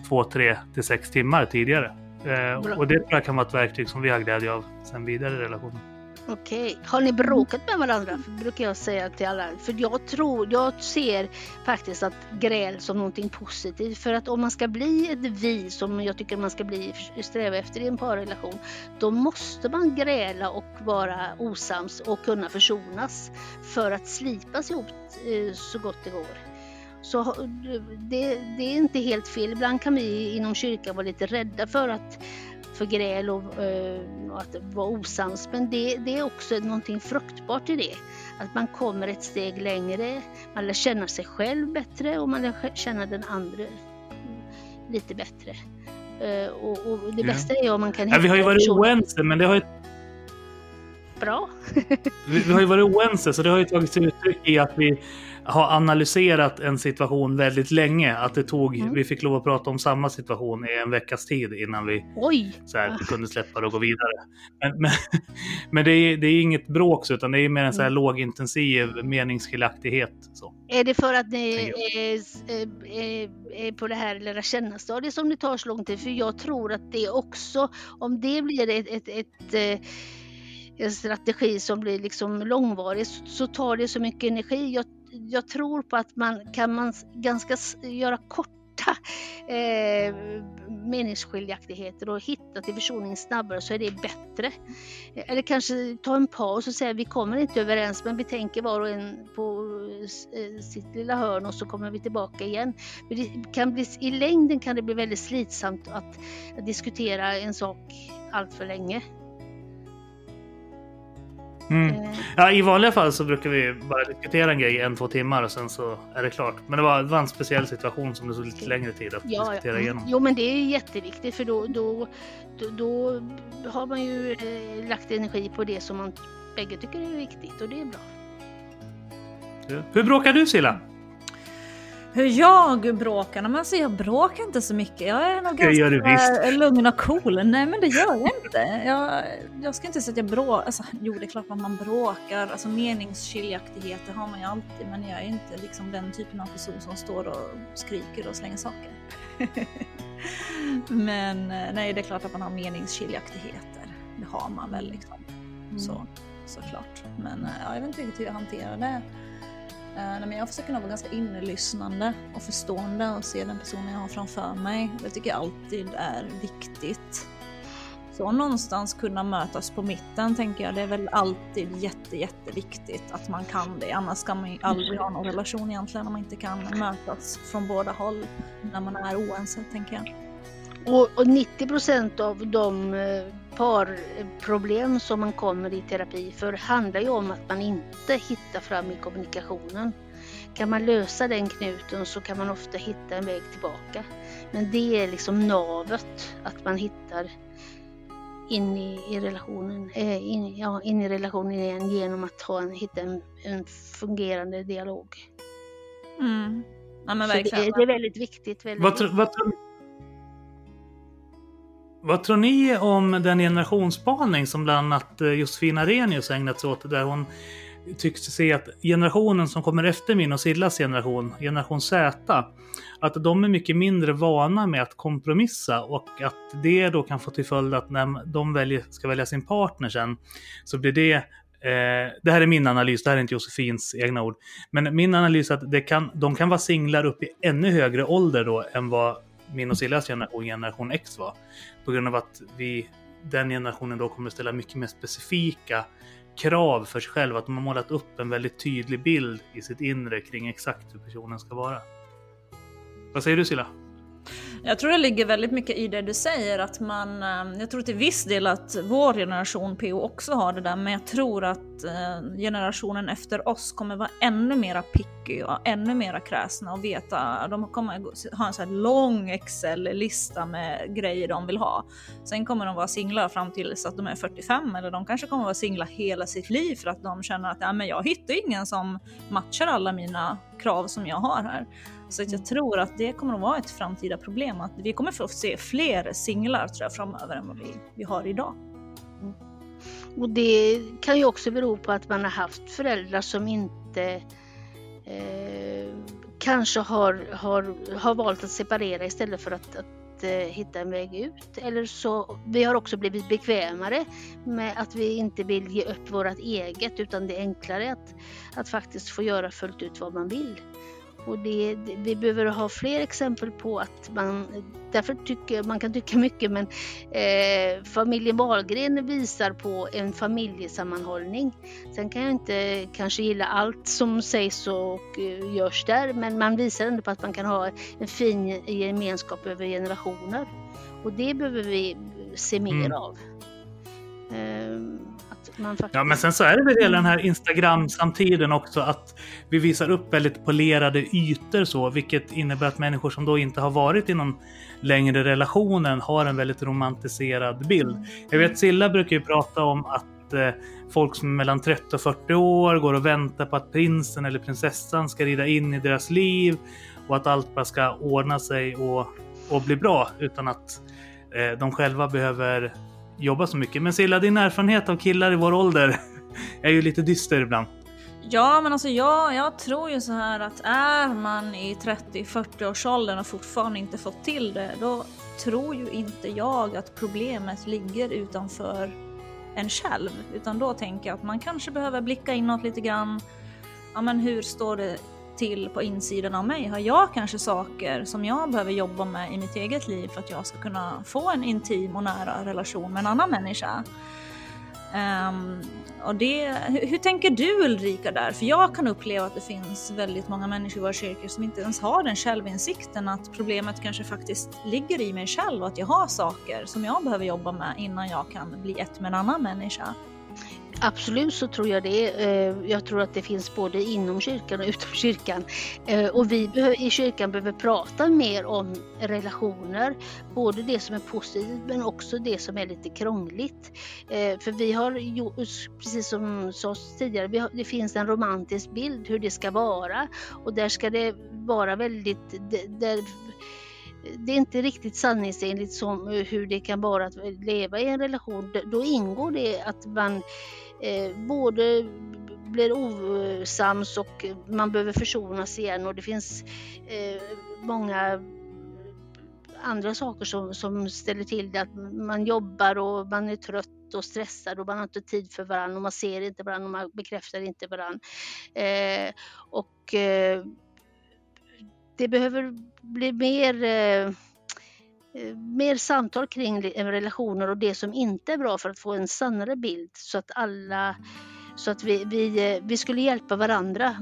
två, tre till sex timmar tidigare. Eh, och det tror jag kan vara ett verktyg som vi har glädje av sen vidare i relationen. Okej. Har ni bråkat med varandra? För brukar jag säga till alla. För jag tror, jag ser faktiskt att gräl som någonting positivt. För att om man ska bli ett vi som jag tycker man ska bli, sträva efter i en parrelation. Då måste man gräla och vara osams och kunna försonas. För att slipas ihop eh, så gott det går. Så eh, det, det är inte helt fel. Ibland kan vi inom kyrkan vara lite rädda för att för gräl och, eh, och att vara osams. Men det, det är också någonting fruktbart i det. Att man kommer ett steg längre, man lär känna sig själv bättre och man lär känna den andra lite bättre. Eh, och, och det Ja. bästa är om man kan Ja, vi har ju varit oense, men det har ju... Bra. Vi, vi har ju varit oense, så det har ju tagit sig uttryck i att vi har analyserat en situation väldigt länge. Att det tog, Mm. vi fick lov att prata om samma situation i en veckas tid innan vi Oj! så här, kunde släppa det och gå vidare. Men, men, men det, är, det är inget bråk, utan det är mer en så här Mm. lågintensiv meningsskiljaktighet. Så. Är det för att ni är, är, är, på det här lära känna-stadiet som det tar så lång tid? För jag tror att det också, om det blir ett, ett, ett, eh, en strategi som blir liksom långvarig så, så tar det så mycket energi. Jag, jag tror på att man kan man ganska göra korta eh, meningsskiljaktigheter och hitta till försoning snabbare så är det bättre. Eller kanske ta en paus och säga vi kommer inte överens men vi tänker var och en på eh, sitt lilla hörn och så kommer vi tillbaka igen. Det kan bli, I längden kan det bli väldigt slitsamt att, att diskutera en sak allt för länge. Mm. Eh, Ja, I vanliga fall så brukar vi bara diskutera en grej en, två timmar och sen så är det klart. Men det var, det var en speciell situation som det tog lite längre tid att Ja, ja. diskutera Mm. igenom. Jo men det är jätteviktigt för då, då, då, då har man ju eh, lagt energi på det som man bägge tycker är viktigt och det är bra. Hur bråkar du Silla? Hur jag bråkar? Men alltså jag bråkar inte så mycket. Jag är nog du ganska lugn och cool. Nej men det gör jag inte. Jag, jag ska inte säga att jag bråkar. Alltså, jo det är klart att man bråkar. Alltså meningsskiljaktigheter har man ju alltid. Men jag är inte liksom den typen av person som står och skriker och slänger saker. men eh, nej det är klart att man har meningsskiljaktigheter. Det har man väl liksom. Så, såklart. Men eh, ja, jag vet inte riktigt hur jag hanterar det. Eh, nej, men jag försöker nog vara ganska inlyssnande och förstående och se den personen jag har framför mig. Det tycker jag alltid är viktigt. Så någonstans kunna mötas på mitten tänker jag, det är väl alltid jätte, jätteviktigt att man kan det. Annars kan man ju aldrig ha någon relation egentligen om man inte kan mötas från båda håll när man är oense tänker jag. Och, och 90 procent av de eh, parproblem som man kommer i terapi för handlar ju om att man inte hittar fram i kommunikationen. Kan man lösa den knuten så kan man ofta hitta en väg tillbaka. Men det är liksom navet, att man hittar in i, i relationen, eh, in, ja, in i relationen igen genom att ha en, hitta en, en fungerande dialog. Mm. Ja men det, verkligen. är, det är väldigt viktigt. Väldigt Vad, tro- vad, tror, vad tror ni om den generationsspaning som bland annat eh, Josefin Arrhenius ägnat sig åt? Där hon tycks se att generationen som kommer efter min och Sillas generation, generation Z, att de är mycket mindre vana med att kompromissa och att det då kan få till följd att när de väljer, ska välja sin partner sen så blir det Eh, det här är min analys, det här är inte Josefins egna ord. Men min analys är att det kan, de kan vara singlar upp i ännu högre ålder då än vad min och Siljas generation, generation X var. På grund av att vi, den generationen då kommer att ställa mycket mer specifika krav för sig själv. Att de har målat upp en väldigt tydlig bild i sitt inre kring exakt hur personen ska vara. Vad säger du Silla? Jag tror det ligger väldigt mycket i det du säger att man, eh, jag tror till viss del att vår generation PO också har det där, men jag tror att eh, generationen efter oss kommer vara ännu mera picky och ännu mera kräsna och veta, de kommer ha en sån här lång Excel-lista med grejer de vill ha. Sen kommer de vara singlar fram tills att de är 45 eller de kanske kommer vara singlar hela sitt liv för att de känner att ja, men jag hittar ingen som matchar alla mina krav som jag har här. Så att jag tror att det kommer att vara ett framtida problem. Att vi kommer få se fler singlar tror jag, framöver än vad vi, vi har idag. Och det kan ju också bero på att man har haft föräldrar som inte eh, kanske har, har, har valt att separera istället för att, att eh, hitta en väg ut. Eller så, vi har också blivit bekvämare med att vi inte vill ge upp vårt eget utan det är enklare att, att faktiskt få göra fullt ut vad man vill. Och det, det, vi behöver ha fler exempel på att man, därför tycker man kan tycka mycket men eh, familjen Wahlgren visar på en familjesammanhållning. Sen kan jag inte kanske gilla allt som sägs och eh, görs där men man visar ändå på att man kan ha en fin gemenskap över generationer. Och det behöver vi se mer Mm. av. Eh, faktiskt... Ja, men sen så är det väl hela den här Instagram-samtiden också att vi visar upp väldigt polerade ytor så, vilket innebär att människor som då inte har varit i någon längre relationen har en väldigt romantiserad bild. Jag vet Silla brukar ju prata om att att eh, folk som är mellan 30 och 40 år går och väntar på att prinsen eller prinsessan ska rida in i deras liv och att allt bara ska ordna sig och, och bli bra utan att eh, de själva behöver jobba så mycket. Men Silla, din erfarenhet av killar i vår ålder är ju lite dyster ibland. Ja, men alltså jag, jag tror ju så här att är man i 30-40 års åldern och fortfarande inte fått till det, då tror ju inte jag att problemet ligger utanför en själv, utan då tänker jag att man kanske behöver blicka inåt lite grann. Ja, men hur står det till på insidan av mig? Har jag kanske saker som jag behöver jobba med i mitt eget liv för att jag ska kunna få en intim och nära relation med en annan människa? Um, och det, hur, hur, tänker du Ulrika där? För jag kan uppleva att det finns väldigt många människor i våra kyrkor som inte ens har den självinsikten att problemet kanske faktiskt ligger i mig själv och att jag har saker som jag behöver jobba med innan jag kan bli ett med en annan människa. Absolut så tror jag det. Eh, jag tror att det finns både inom kyrkan och utom kyrkan. Eh, och vi i kyrkan behöver prata mer om relationer. Både det som är positivt men också det som är lite krångligt. Eh, för vi har precis som sades tidigare, det finns en romantisk bild hur det ska vara. Och där ska det vara väldigt, där, det är inte riktigt sanningsenligt som hur det kan vara att leva i en relation. Då ingår det att man eh, både blir osams och man behöver försonas igen och det finns eh, många andra saker som, som ställer till det. Att man jobbar och man är trött och stressad och man har inte tid för varandra och man ser inte varandra och man bekräftar inte varandra. Eh, och eh, det behöver bli mer Eh, mer samtal kring relationer och det som inte är bra för att få en sannare bild så att alla så att vi, vi, eh, vi skulle hjälpa varandra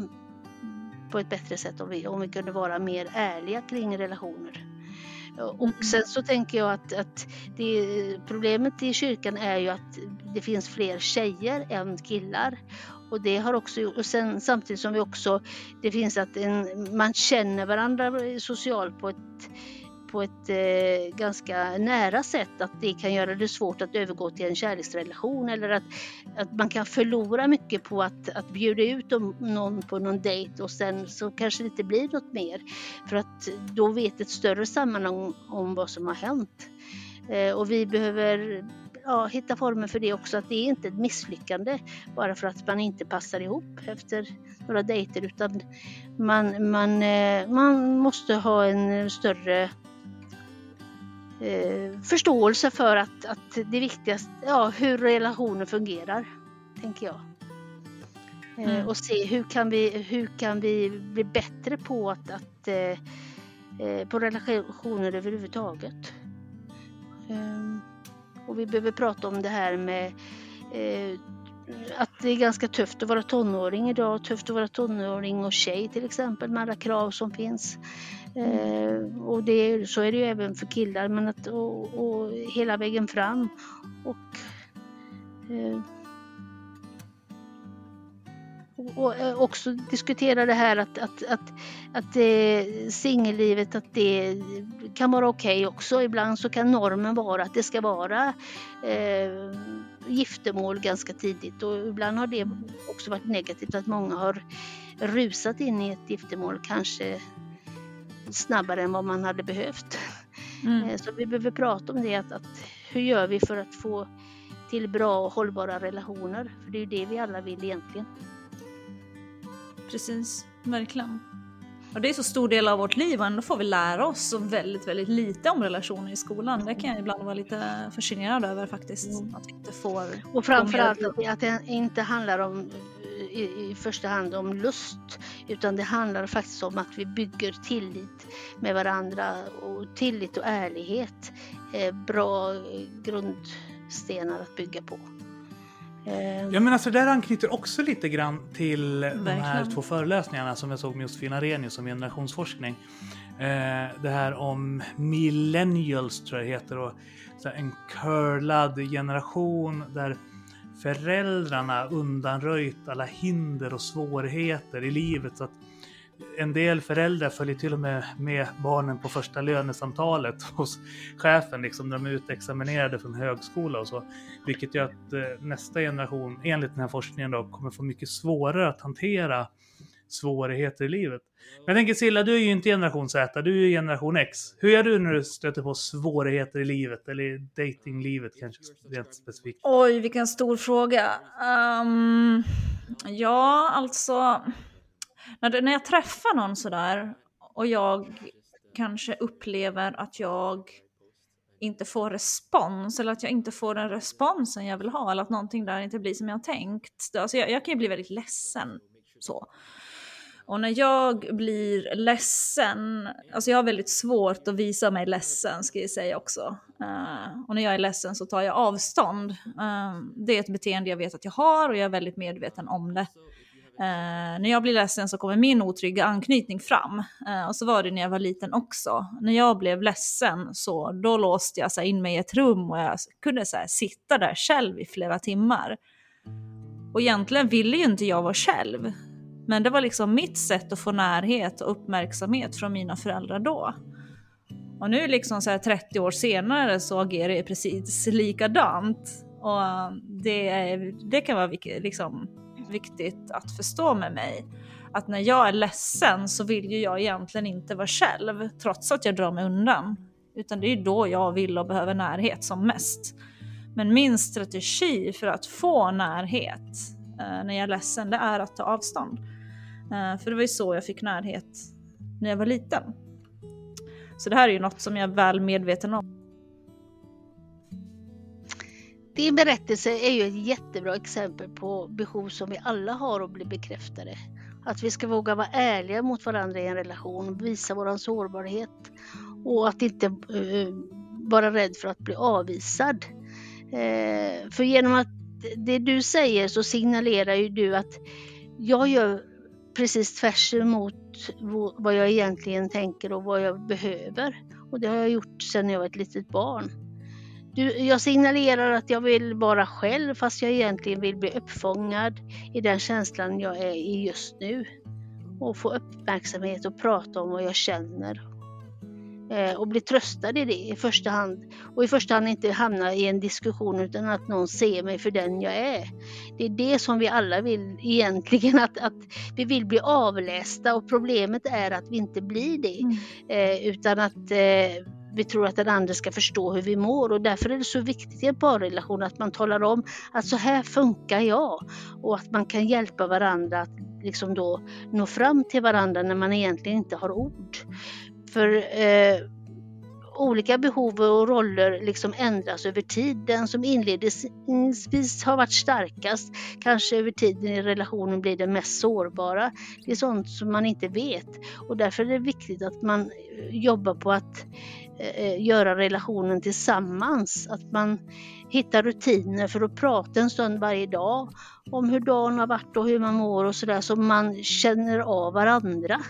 på ett bättre sätt om vi, om vi kunde vara mer ärliga kring relationer. Och mm. sen så tänker jag att, att det, problemet i kyrkan är ju att det finns fler tjejer än killar. Och det har också och sen samtidigt som vi också, det finns att en, man känner varandra socialt på ett på ett eh, ganska nära sätt att det kan göra det svårt att övergå till en kärleksrelation eller att, att man kan förlora mycket på att, att bjuda ut någon på någon dejt och sen så kanske det inte blir något mer. För att då vet ett större sammanhang om vad som har hänt. Eh, och vi behöver ja, hitta former för det också, att det är inte ett misslyckande bara för att man inte passar ihop efter några dejter utan man, man, eh, man måste ha en större eh, förståelse för att, att det viktigaste, ja, hur relationen fungerar, tänker jag. Eh, mm. Och se hur kan vi, hur kan vi bli bättre på att, att eh, eh på relationer överhuvudtaget. Ehm, och vi behöver prata om det här med eh, att det är ganska tufft att vara tonåring idag, tufft att vara tonåring och tjej till exempel med alla krav som finns. Eh, och det, så är det ju även för killar, men att, och, och hela vägen fram. Och, eh, och eh, också diskutera det här att, att, att, att singellivet att det kan vara okej okay också. Ibland så kan normen vara att det ska vara eh, giftermål ganska tidigt och ibland har det också varit negativt att många har rusat in i ett giftermål kanske snabbare än vad man hade behövt. Mm. Eh, så vi behöver prata om det, att, att, hur gör vi för att få till bra och hållbara relationer? För det är ju det vi alla vill egentligen. Precis, verkligen. Och det är så stor del av vårt liv och ändå får vi lära oss så väldigt, väldigt lite om relationer i skolan. Det kan jag ibland vara lite fascinerad över faktiskt. Mm. Att vi inte får... Och framförallt att det inte handlar om i, i första hand om lust utan det handlar faktiskt om att vi bygger tillit med varandra och tillit och ärlighet är bra grundstenar att bygga på. Eh, ja men alltså det där anknyter också lite grann till Verkligen. de här två föreläsningarna som jag såg med Josefin Arrhenius om generationsforskning. Eh, det här om millennials tror jag det heter och en curlad generation där föräldrarna undanröjt alla hinder och svårigheter i livet. Så att en del föräldrar följer till och med med barnen på första lönesamtalet hos chefen liksom, när de är utexaminerade från högskola och så. Vilket gör att eh, nästa generation, enligt den här forskningen, då, kommer få mycket svårare att hantera svårigheter i livet. Men jag tänker Silla, du är ju inte generation Z, du är ju generation X. Hur gör du när du stöter på svårigheter i livet eller i datinglivet kanske rent specifikt? Oj, vilken stor fråga. Um, ja, alltså. När, det- när jag träffar någon sådär och jag kanske upplever att jag inte får respons eller att jag inte får den responsen jag vill ha eller att någonting där inte blir som jag har tänkt. Alltså jag, jag kan ju bli väldigt ledsen så. Och när jag blir ledsen, alltså jag har väldigt svårt att visa mig ledsen ska jag säga också. Uh, och när jag är ledsen så tar jag avstånd. Uh, det är ett beteende jag vet att jag har och jag är väldigt medveten om det. Eh, när jag blir ledsen så kommer min otrygga anknytning fram. Eh, och så var det när jag var liten också. När jag blev ledsen så då låste jag så här, in mig i ett rum och jag kunde så här, sitta där själv i flera timmar. Och egentligen ville ju inte jag vara själv. Men det var liksom mitt sätt att få närhet och uppmärksamhet från mina föräldrar då. Och nu liksom så här 30 år senare så agerar jag precis likadant. Och eh, det, det kan vara liksom viktigt att förstå med mig. Att när jag är ledsen så vill ju jag egentligen inte vara själv, trots att jag drar mig undan. Utan det är ju då jag vill och behöver närhet som mest. Men min strategi för att få närhet eh, när jag är ledsen, det är att ta avstånd. Eh, för det var ju så jag fick närhet när jag var liten. Så det här är ju något som jag är väl medveten om. Din berättelse är ju ett jättebra exempel på behov som vi alla har att bli bekräftade. Att vi ska våga vara ärliga mot varandra i en relation, visa vår sårbarhet och att inte uh, vara rädd för att bli avvisad. Uh, för genom att det du säger så signalerar ju du att jag gör precis tvärs emot vad jag egentligen tänker och vad jag behöver. Och det har jag gjort sedan jag var ett litet barn. Du, jag signalerar att jag vill vara själv fast jag egentligen vill bli uppfångad i den känslan jag är i just nu. Och få uppmärksamhet och prata om vad jag känner. Eh, och bli tröstad i det i första hand. Och i första hand inte hamna i en diskussion utan att någon ser mig för den jag är. Det är det som vi alla vill egentligen, att, att vi vill bli avlästa och problemet är att vi inte blir det. Eh, utan att eh, vi tror att den andra ska förstå hur vi mår och därför är det så viktigt i en parrelation att man talar om att så här funkar jag och att man kan hjälpa varandra att liksom då nå fram till varandra när man egentligen inte har ord. För eh, olika behov och roller liksom ändras över tid. Den som inledningsvis har varit starkast kanske över tiden i relationen blir den mest sårbara. Det är sånt som man inte vet och därför är det viktigt att man eh, jobbar på att Eh, eh, göra relationen tillsammans. Att man hittar rutiner för att prata en stund varje dag om hur dagen har varit och hur man mår och sådär så man känner av varandra.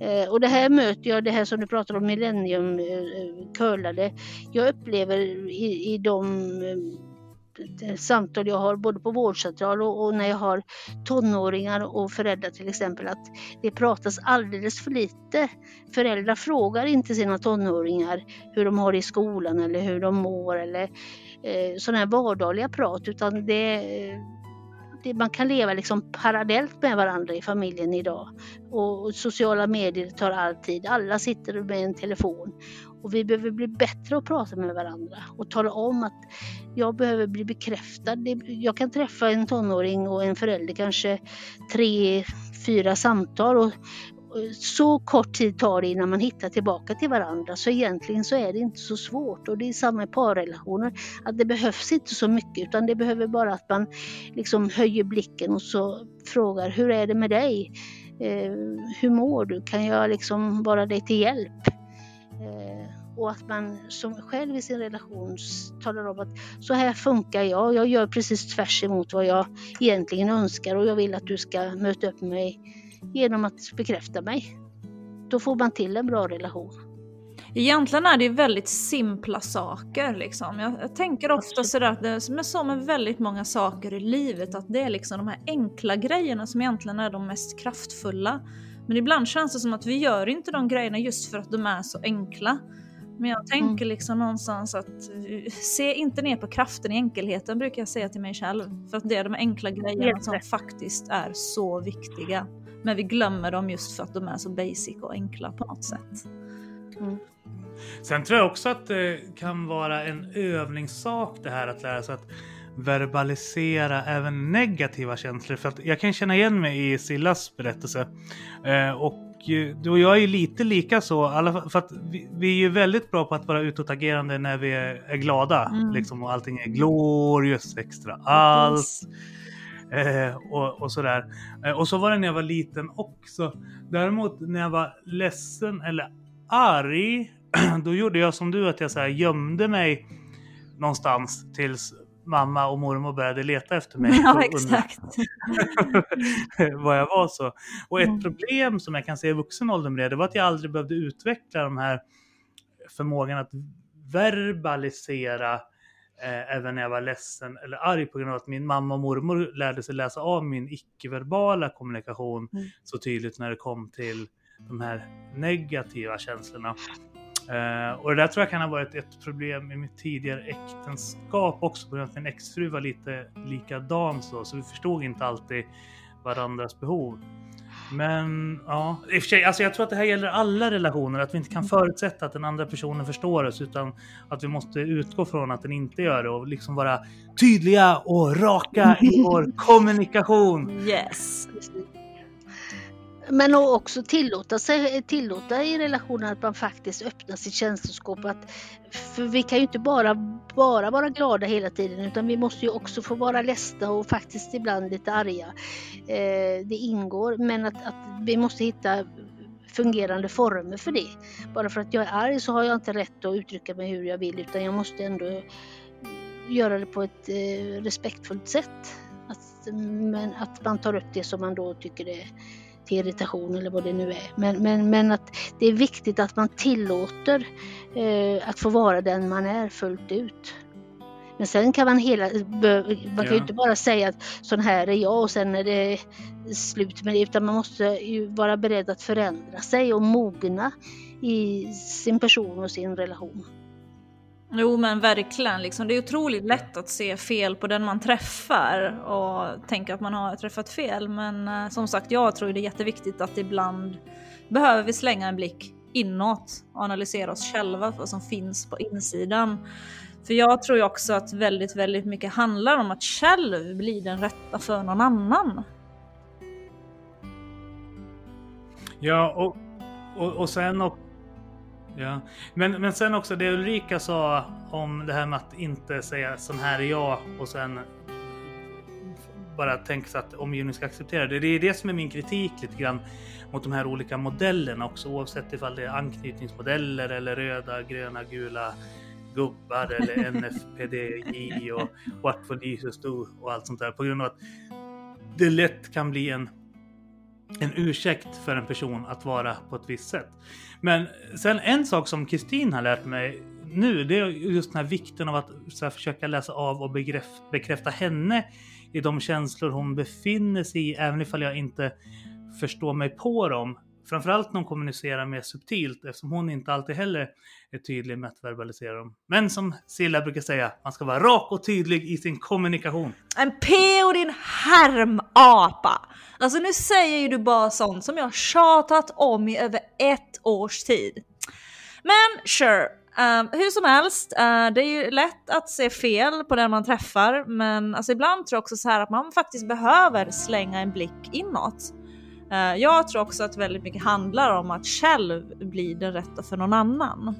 Eh, och det här möter jag, det här som du pratar om, millennium curlade. Jag upplever i, i de samtal jag har både på vårdcentral och, och när jag har tonåringar och föräldrar till exempel att det pratas alldeles för lite. Föräldrar frågar inte sina tonåringar hur de har det i skolan eller hur de mår eller eh, sådana här vardagliga prat utan det, eh, det, man kan leva liksom parallellt med varandra i familjen idag. Och, och sociala medier tar all tid. Alla sitter med en telefon. Och vi behöver bli bättre att prata med varandra och tala om att jag behöver bli bekräftad. Jag kan träffa en tonåring och en förälder kanske tre, fyra samtal och så kort tid tar det innan man hittar tillbaka till varandra så egentligen så är det inte så svårt och det är samma i parrelationer att det behövs inte så mycket utan det behöver bara att man liksom höjer blicken och så frågar hur är det med dig? Eh, hur mår du? Kan jag liksom vara dig till hjälp? Eh, och att man som själv i sin relation talar om att så här funkar jag, jag gör precis tvärs emot vad jag egentligen önskar och jag vill att du ska möta upp mig genom att bekräfta mig. Då får man till en bra relation. Egentligen är det väldigt simpla saker liksom. Jag, tänker ofta sådär att det är som är så med väldigt många saker i livet att det är liksom de här enkla grejerna som egentligen är de mest kraftfulla. Men ibland känns det som att vi gör inte de grejerna just för att de är så enkla. Men jag tänker liksom någonstans att eh, se inte ner på kraften i enkelheten brukar jag säga till mig själv. För att det är de enkla grejerna som faktiskt är så viktiga. Men vi glömmer dem just för att de är så basic och enkla på något sätt. Sen tror jag också att det kan vara en övningssak det här att lära sig att verbalisera även negativa känslor. För att jag kan känna igen mig i Sillas berättelse. Eh, och eh, du och jag är ju lite lika så, för att vi, vi är ju väldigt bra på att vara utåtagerande när vi är, är glada. Mm. Liksom, och allting är glorious, extra allt. Eh, och, och sådär. Eh, och så var det när jag var liten också. Däremot när jag var ledsen eller arg, då gjorde jag som du, att jag så här gömde mig någonstans tills mamma och mormor började leta efter mig. Ja, exakt. vad jag var så. Och ett Mm. problem som jag kan se i vuxen ålder med det, det var att jag aldrig behövde utveckla de här förmågan att verbalisera eh, även när jag var ledsen eller arg på grund av att min mamma och mormor lärde sig läsa av min icke-verbala kommunikation Mm. så tydligt när det kom till de här negativa känslorna. Eh, och det där tror jag kan ha varit ett problem i mitt tidigare äktenskap också på grund av att min exfru var lite likadan så, så vi förstod inte alltid varandras behov. Men ja, i och för sig, alltså jag tror att det här gäller alla relationer, att vi inte kan förutsätta att den andra personen förstår oss, utan att vi måste utgå från att den inte gör det och liksom vara tydliga och raka i vår kommunikation. Yes. Men också tillåta, sig, tillåta i relationen att man faktiskt öppnar sitt känsloskåp. Att, för vi kan ju inte bara, bara vara glada hela tiden utan vi måste ju också få vara ledsna och faktiskt ibland lite arga. Eh, det ingår, men att, att vi måste hitta fungerande former för det. Bara för att jag är arg så har jag inte rätt att uttrycka mig hur jag vill utan jag måste ändå göra det på ett eh, respektfullt sätt. Att, men att man tar upp det som man då tycker är till irritation eller vad det nu är. Men, men, men att det är viktigt att man tillåter eh, att få vara den man är fullt ut. Men sen kan man hela, man kan ju inte bara säga att sån här är jag och sen är det slut med det utan man måste ju vara beredd att förändra sig och mogna i sin person och sin relation. Jo men verkligen, liksom. det är otroligt lätt att se fel på den man träffar och tänka att man har träffat fel. Men eh, som sagt, jag tror det är jätteviktigt att ibland behöver vi slänga en blick inåt och analysera oss själva för vad som finns på insidan. För jag tror ju också att väldigt, väldigt mycket handlar om att själv bli den rätta för någon annan. Ja, och, och, och sen och, ja. men, men sen också det Ulrika sa om det här med att inte säga sån här är jag och sen bara tänka sig att omgivningen ska acceptera det. Det är det som är min kritik lite grann mot de här olika modellerna också oavsett ifall det är anknytningsmodeller eller röda, gröna, gula gubbar eller NFPDJ och What for Jesus do och allt sånt där på grund av att det lätt kan bli en en ursäkt för en person att vara på ett visst sätt. Men sen en sak som Kristin har lärt mig nu, det är just den här vikten av att så här, försöka läsa av och bekräfta henne i de känslor hon befinner sig i, även ifall jag inte förstår mig på dem. Framförallt när hon kommunicerar mer subtilt eftersom hon inte alltid heller är tydlig med att verbalisera dem. Men som Silla brukar säga, man ska vara rak och tydlig i sin kommunikation. En PO din härmapa! Alltså nu säger ju du bara sånt som jag tjatat om i över ett års tid. Men sure, um, hur som helst, uh, det är ju lätt att se fel på den man träffar, men alltså ibland tror jag också så här att man faktiskt behöver slänga en blick inåt. Eh, jag tror också att väldigt mycket handlar om att själv bli den rätta för någon annan.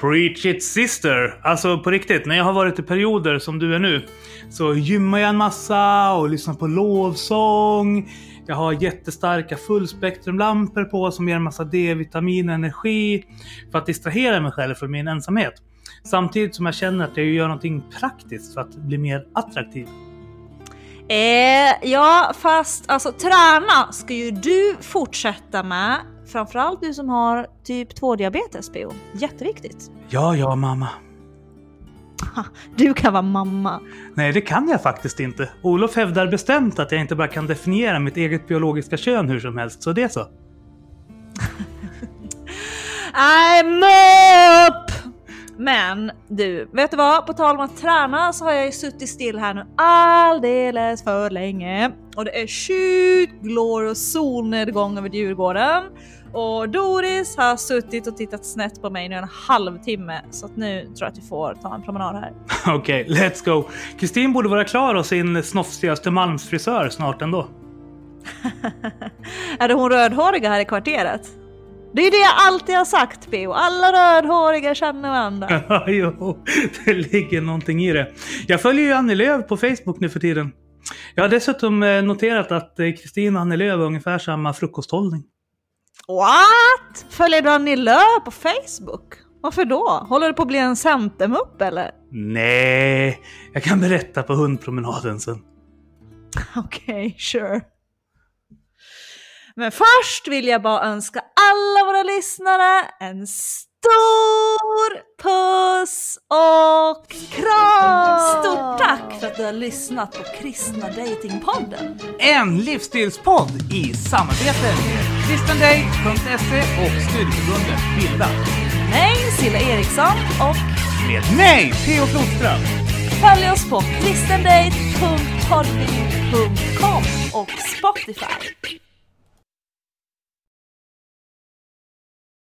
Preach it sister! Alltså på riktigt, när jag har varit i perioder som du är nu så gymmar jag en massa och lyssnar på lovsång. Jag har jättestarka fullspektrumlampor på som ger en massa D-vitamin och energi för att distrahera mig själv från min ensamhet. Samtidigt som jag känner att jag gör någonting praktiskt för att bli mer attraktiv. Eh, ja, fast alltså träna ska ju du fortsätta med. Framförallt du som har typ 2-diabetes, PO. Jätteviktigt. Ja, ja mamma. Du kan vara mamma. Nej, det kan jag faktiskt inte. Olof hävdar bestämt att jag inte bara kan definiera mitt eget biologiska kön hur som helst, så det är så. I'm up! Men du, vet du vad? På tal om att träna så har jag ju suttit still här nu alldeles för länge. Och det är sjukt glorious solnedgång över Djurgården. Och Doris har suttit och tittat snett på mig nu en halvtimme. Så att nu tror jag att vi får ta en promenad här. Okej, let's go. Kristin borde vara klar hos sin snofsigaste Malmsfrisör snart ändå. är det hon rödhåriga här i kvarteret? Det är det jag alltid har sagt Pio. Alla rödhåriga känner varandra. Ja, jo, det ligger någonting i det. Jag följer ju Annie Lööf på Facebook nu för tiden. Jag har dessutom eh, noterat att eh, Kristin och Annie Lööf har ungefär samma frukosthållning. What? Följer du Annie Lööf på Facebook? Varför då? Håller du på att bli en centermupp eller? Nej, jag kan berätta på hundpromenaden sen. Okej, okay, sure. Men först vill jag bara önska alla våra lyssnare en stor puss och kram! Stort tack för att du har lyssnat på Kristna Datingpodden. En livsstilspodd i samarbete med kristendate.se och studieförbundet Bilda. Mig, Silla Eriksson och med mig, Theo Flodström. Följ oss på kristendate.podbean.com och Spotify.